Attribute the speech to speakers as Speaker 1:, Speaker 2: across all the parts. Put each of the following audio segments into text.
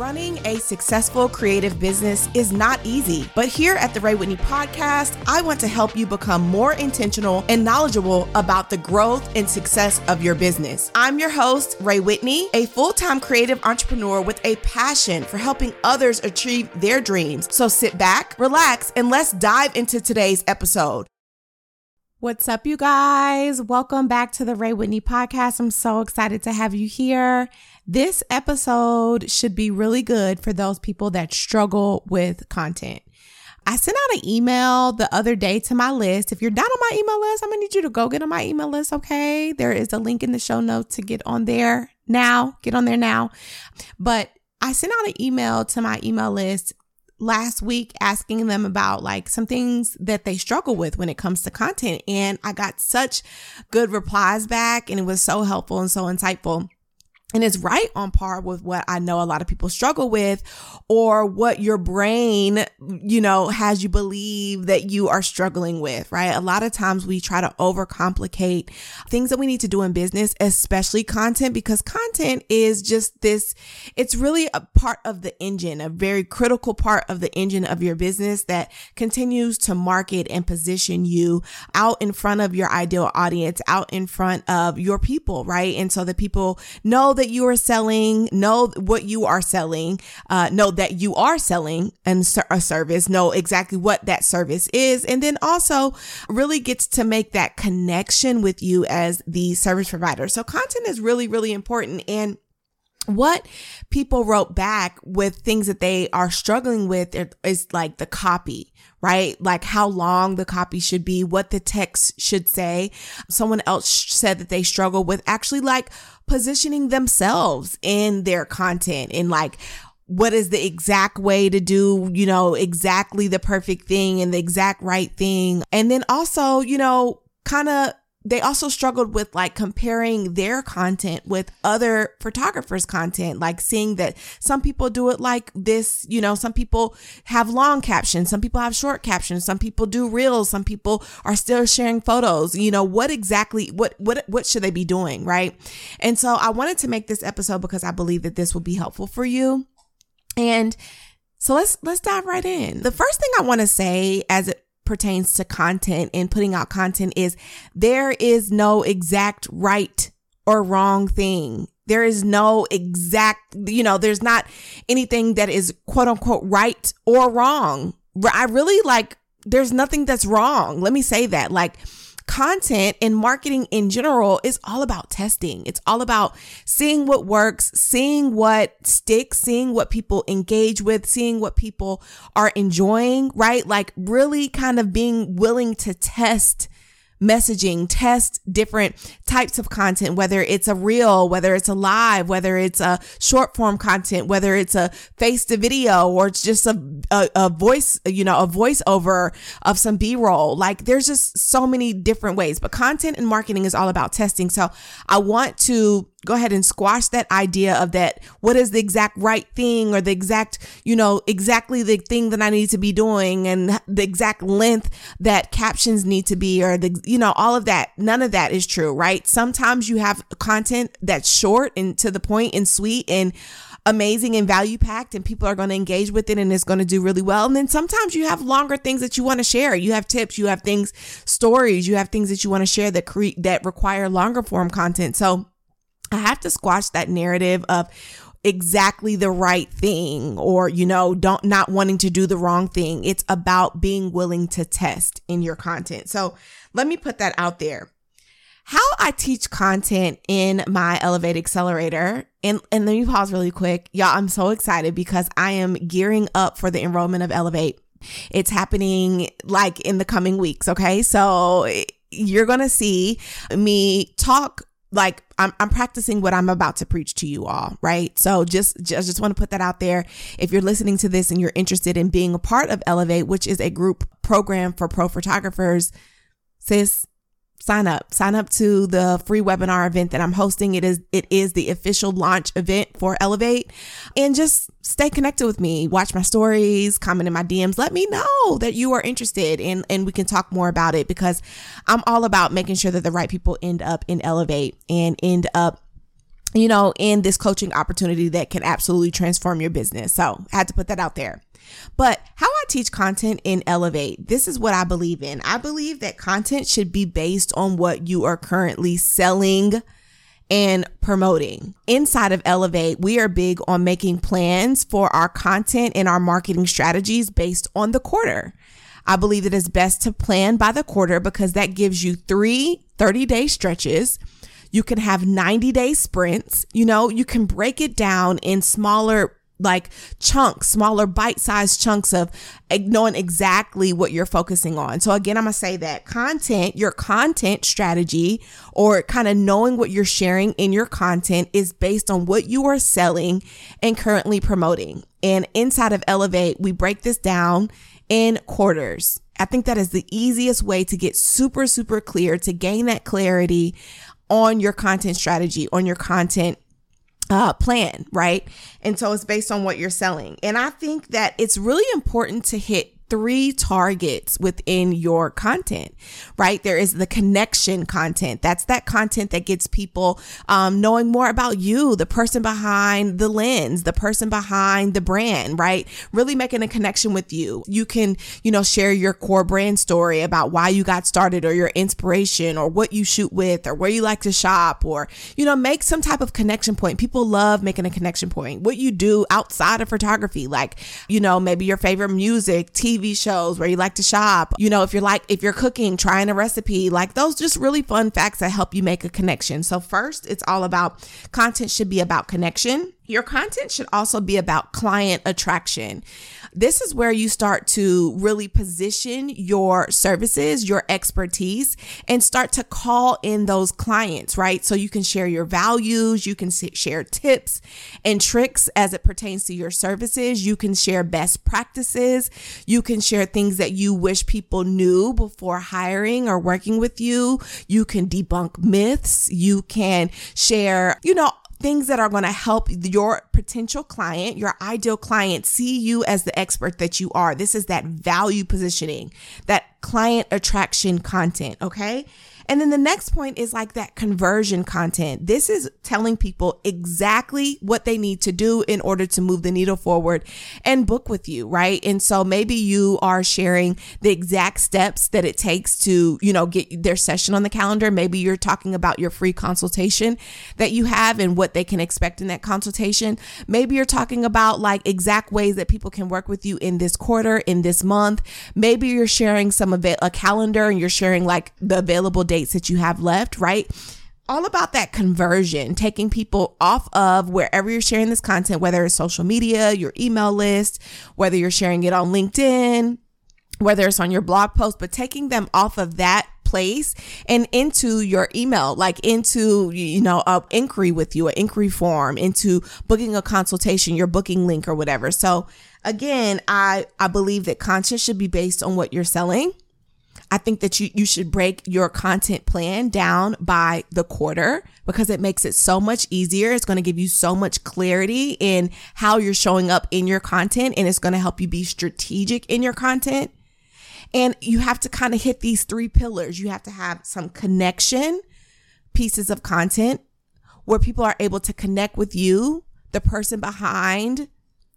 Speaker 1: Running a successful creative business is not easy, but here at the Rhea Whitney Podcast, I want to help you become more intentional and knowledgeable about the growth and success of your business. I'm your host, Rhea Whitney, a full time creative entrepreneur with a passion for helping others achieve their dreams. So sit back, relax, and let's dive into today's episode. What's up, you guys? Welcome back to the Rhea Whitney podcast. I'm so excited to have you here. This episode should be really good for those people that struggle with content. I sent out an email the other day to my list. If you're not on my email list, I'm gonna need you to go get on my email list, okay? There is a link in the show notes to get on there now. Get on there now. But I sent out an email to my email list last week asking them about like some things that they struggle with when it comes to content. And I got such good replies back and it was so helpful and so insightful and it's right on par with what I know a lot of people struggle with or what your brain, you know, has you believe that you are struggling with, right? A lot of times we try to overcomplicate things that we need to do in business, especially content, because content is just this, it's really a part of the engine, a very critical part of the engine of your business that continues to market and position you out in front of your ideal audience, out in front of your people, right? And so that people know that you are selling, know what you are selling, uh, know that you are selling and a service, know exactly what that service is, and then also really gets to make that connection with you as the service provider. So content is really, really important. And what people wrote back with things that they are struggling with is like the copy, right? Like how long the copy should be, what the text should say. Someone else said that they struggle with actually like positioning themselves in their content and like, what is the exact way to do, you know, exactly the perfect thing and the exact right thing. And then also, you know, kind of they also struggled with like comparing their content with other photographers' content, like seeing that some people do it like this, you know, some people have long captions, some people have short captions, some people do reels, some people are still sharing photos. You know, what exactly what what what should they be doing, right? And so I wanted to make this episode because I believe that this will be helpful for you. And so let's let's dive right in. The first thing I want to say as it pertains to content and putting out content is there is no exact right or wrong thing. There is no exact, you know, there's not anything that is quote unquote right or wrong. I really like, there's nothing that's wrong. Let me say that. Like, content and marketing in general is all about testing. It's all about seeing what works, seeing what sticks, seeing what people engage with, seeing what people are enjoying, right? Like really kind of being willing to test messaging, test different types of content, whether it's a reel, whether it's a live, whether it's a short form content, whether it's a face to video or it's just a, a, a voice, you know, a voiceover of some B roll. Like there's just so many different ways, but content and marketing is all about testing. So I want to go ahead and squash that idea of that what is the exact right thing or the exact you know exactly the thing that i need to be doing and the exact length that captions need to be or the you know all of that none of that is true right sometimes you have content that's short and to the point and sweet and amazing and value packed and people are going to engage with it and it's going to do really well. And then sometimes you have longer things that you want to share. You have tips, you have things, stories, you have things that you want to share that create that require longer form content. So I have to squash that narrative of exactly the right thing or you know don't not wanting to do the wrong thing. It's about being willing to test in your content. So let me put that out there. How i teach content in my elevate accelerator and and let me pause really quick. Y'all i'm so excited because i am gearing up for the enrollment of elevate. It's happening like in the coming weeks okay? So eh, you're gonna see me talk like I'm, I'm practicing what I'm about to preach to you all, right? So just, just, just want to put that out there. If you're listening to this and you're interested in being a part of Elevate, which is a group program for pro photographers, sis, sign up. Sign up to the free webinar event that i'm hosting. It is it is the official launch event for elevate. And just stay connected with me. Watch my stories comment in my dms let me know that you are interested and and we can talk more about it because i'm all about making sure that the right people end up in elevate and end up you know, in this coaching opportunity that can absolutely transform your business. So I had to put that out there. But how I teach content in Elevate, this is what I believe in. I believe that content should be based on what you are currently selling and promoting. Inside of Elevate, we are big on making plans for our content and our marketing strategies based on the quarter. I believe it is best to plan by the quarter because that gives you three 30 day stretches you can have 90 day sprints. You know, you can break it down in smaller like chunks, smaller bite sized chunks of eh, knowing exactly what you're focusing on. So again, I'm to say that content, your content strategy or kind of knowing what you're sharing in your content is based on what you are selling and currently promoting. And inside of Elevate, we break this down in quarters. I think that is the easiest way to get super, super clear, to gain that clarity on your content strategy, on your content uh, plan, right? And so it's based on what you're selling. And I think that it's really important to hit three targets within your content, right? There is the connection content. That's that content that gets people um, knowing more about you, the person behind the lens, the person behind the brand, right? Really making a connection with you. You can, you know, share your core brand story about why you got started or your inspiration or what you shoot with or where you like to shop or, you know, make some type of connection point. People love making a connection point. What you do outside of photography, like, you know, maybe your favorite music, TV, TV shows where you like to shop. You know, if you're like, if you're cooking, trying a recipe, like those just really fun facts that help you make a connection. So, first, it's all about content should be about connection. Your content should also be about client attraction. This is where you start to really position your services, your expertise, and start to call in those clients, right? So you can share your values, you can share tips and tricks as it pertains to your services, you can share best practices, you can share things that you wish people knew before hiring or working with you, you can debunk myths, you can share, you know, things that are going to help your potential client, your ideal client, see you as the expert that you are. This is that value positioning, that client attraction content. Okay. And then the next point is like that conversion content. This is telling people exactly what they need to do in order to move the needle forward and book with you, right? And so maybe you are sharing the exact steps that it takes to, you know, get their session on the calendar. Maybe you're talking about your free consultation that you have and what they can expect in that consultation. Maybe you're talking about like exact ways that people can work with you in this quarter, in this month. Maybe you're sharing some a calendar and you're sharing like the available dates that you have left, right? all about that conversion, taking people off of wherever you're sharing this content, whether it's social media, your email list, whether you're sharing it on LinkedIn, whether it's on your blog post, but taking them off of that place and into your email, like into, you know, a inquiry with you, an inquiry form, into booking a consultation, your booking link or whatever. So again, I, I believe that content should be based on what you're selling I think that you, you should break your content plan down by the quarter because it makes it so much easier. It's going to give you so much clarity in how you're showing up in your content and it's going to help you be strategic in your content. And you have to kind of hit these three pillars. You have to have some connection pieces of content where people are able to connect with you, the person behind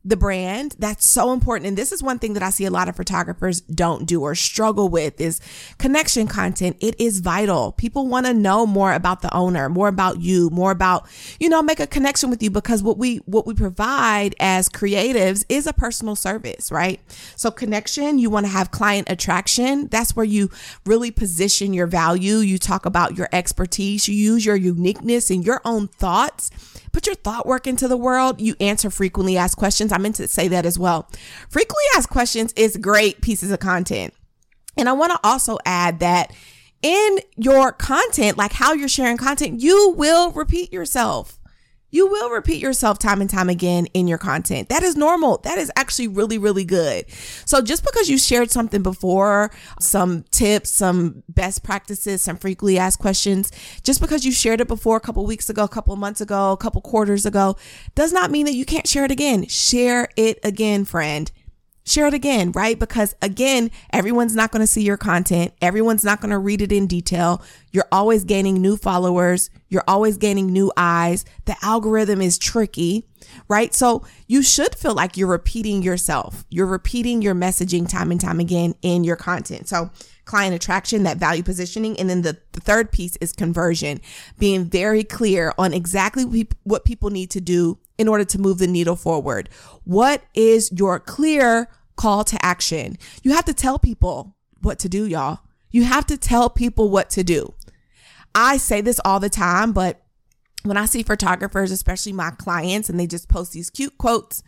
Speaker 1: the brand. That's so important. And this is one thing that I see a lot of photographers don't do or struggle with is connection content. It is vital. People want to know more about the owner, more about you, more about, you know, make a connection with you because what we, what we provide as creatives is a personal service, right? So connection, you want to have client attraction. That's where you really position your value. You talk about your expertise. You use your uniqueness and your own thoughts put your thought work into the world. You answer frequently asked questions. I meant to say that as well. Frequently asked questions is great pieces of content. And I want to also add that in your content, like how you're sharing content, you will repeat yourself you will repeat yourself time and time again in your content. That is normal. That is actually really, really good. So just because you shared something before, some tips, some best practices, some frequently asked questions, just because you shared it before a couple weeks ago, a couple months ago, a couple quarters ago, does not mean that you can't share it again. Share it again, friend. Share it again, right? Because again, everyone's not going to see your content. Everyone's not going to read it in detail. You're always gaining new followers. You're always gaining new eyes. The algorithm is tricky, right? So you should feel like you're repeating yourself. You're repeating your messaging time and time again in your content. So client attraction, that value positioning. And then the, the third piece is conversion, being very clear on exactly what people need to do in order to move the needle forward. What is your clear call to action? You have to tell people what to do, y'all. You have to tell people what to do. I say this all the time, but when I see photographers, especially my clients, and they just post these cute quotes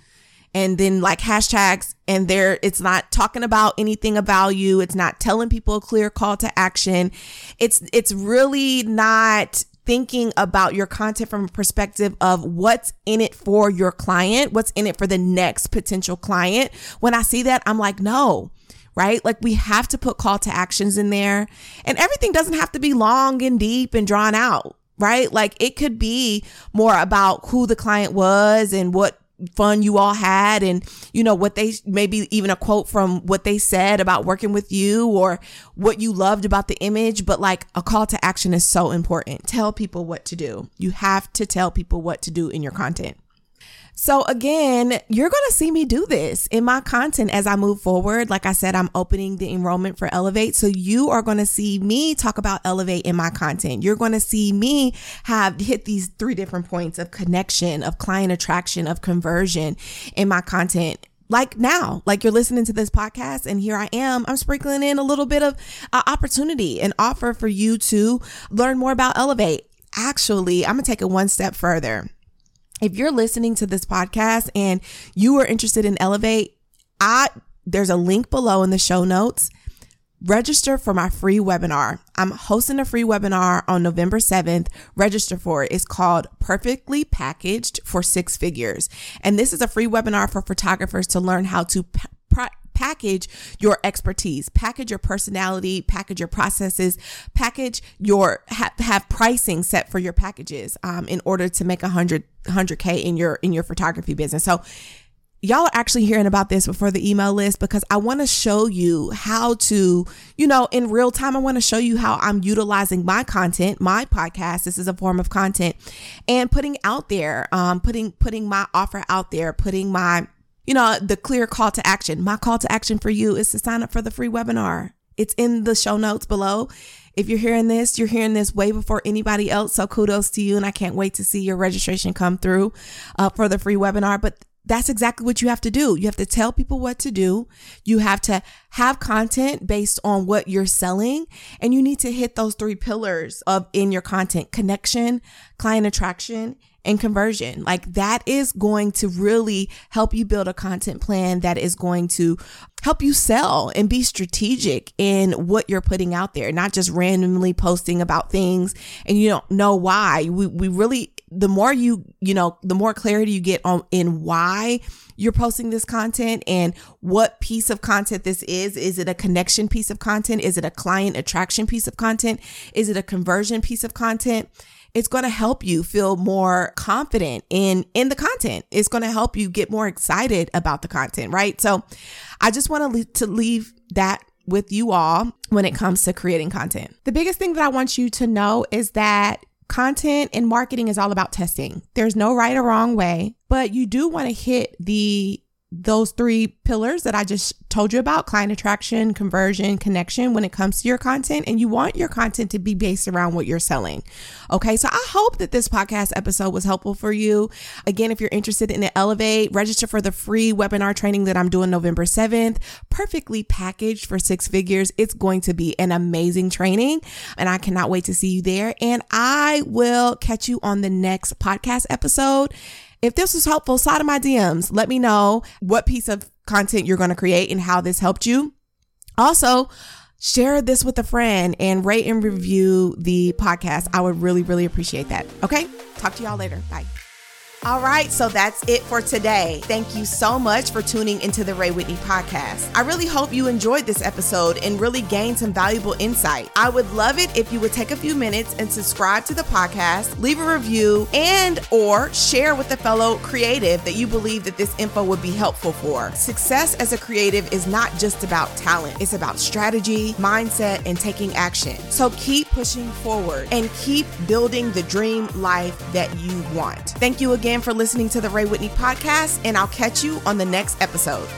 Speaker 1: and then like hashtags and there it's not talking about anything about you it's not telling people a clear call to action it's it's really not thinking about your content from a perspective of what's in it for your client, what's in it for the next potential client. When I see that, I'm like, no, right? Like we have to put call to actions in there and everything doesn't have to be long and deep and drawn out. Right? Like it could be more about who the client was and what fun you all had and you know what they maybe even a quote from what they said about working with you or what you loved about the image but like a call to action is so important. Tell people what to do. You have to tell people what to do in your content so again, you're going to see me do this in my content as I move forward. Like I said, I'm opening the enrollment for Elevate. So you are going to see me talk about Elevate in my content. You're going to see me have hit these three different points of connection, of client attraction, of conversion in my content like now, like you're listening to this podcast, and here I am. I'm sprinkling in a little bit of uh, opportunity and offer for you to learn more about Elevate. Actually, I'm gonna take it one step further if you're listening to this podcast and you are interested in Elevate, I there's a link below in the show notes. Register for my free webinar. I'm hosting a free webinar on November 7th. Register for it. It's called Perfectly Packaged for Six Figures. And this is a free webinar for photographers to learn how to package your expertise, package your personality, package your processes, package your have, have pricing set for your packages um, in order to make a hundred hundred k in your in your photography business. So y'all are actually hearing about this before the email list because I want to show you how to, you know, in real time, I want to show you how I'm utilizing my content, my podcast. This is a form of content and putting out there, um, putting, putting my offer out there, putting my you know, the clear call to action. My call to action for you is to sign up for the free webinar. It's in the show notes below. If you're hearing this, you're hearing this way before anybody else. So kudos to you. And I can't wait to see your registration come through uh, for the free webinar. But that's exactly what you have to do. You have to tell people what to do. You have to have content based on what you're selling. And you need to hit those three pillars of in your content connection, client attraction, and conversion. Like that is going to really help you build a content plan that is going to help you sell and be strategic in what you're putting out there, not just randomly posting about things and you don't know why. We, we really, the more you, you know, the more clarity you get on in why you're posting this content and what piece of content this is. Is it a connection piece of content? Is it a client attraction piece of content? Is it a conversion piece of content? It's going to help you feel more confident in in the content. It's going to help you get more excited about the content right? So i just want to to leave that with you all when it comes to creating content. The biggest thing that i want you to know is that content and marketing is all about testing. There's no right or wrong way but you do want to hit the those three pillars that I just told you about client attraction, conversion, connection when it comes to your content. And you want your content to be based around what you're selling. Okay. So I hope that this podcast episode was helpful for you. Again, if you're interested in the Elevate, register for the free webinar training that I'm doing November 7th, perfectly packaged for six figures. It's going to be an amazing training. And I cannot wait to see you there. And I will catch you on the next podcast episode. If this was helpful, slide in my DMs. Let me know what piece of content you're going to create and how this helped you. Also, share this with a friend and rate and review the podcast. I would really, really appreciate that. Okay. Talk to y'all later. Bye. All right, so that's it for today. Thank you so much for tuning into the Rhea Whitney podcast. I really hope you enjoyed this episode and really gained some valuable insight. I would love it if you would take a few minutes and subscribe to the podcast, leave a review, and or share with a fellow creative that you believe that this info would be helpful for. Success as a creative is not just about talent. It's about strategy, mindset, and taking action. So keep pushing forward and keep building the dream life that you want. Thank you again for listening to the Rhea Whitney podcast, and I'll catch you on the next episode.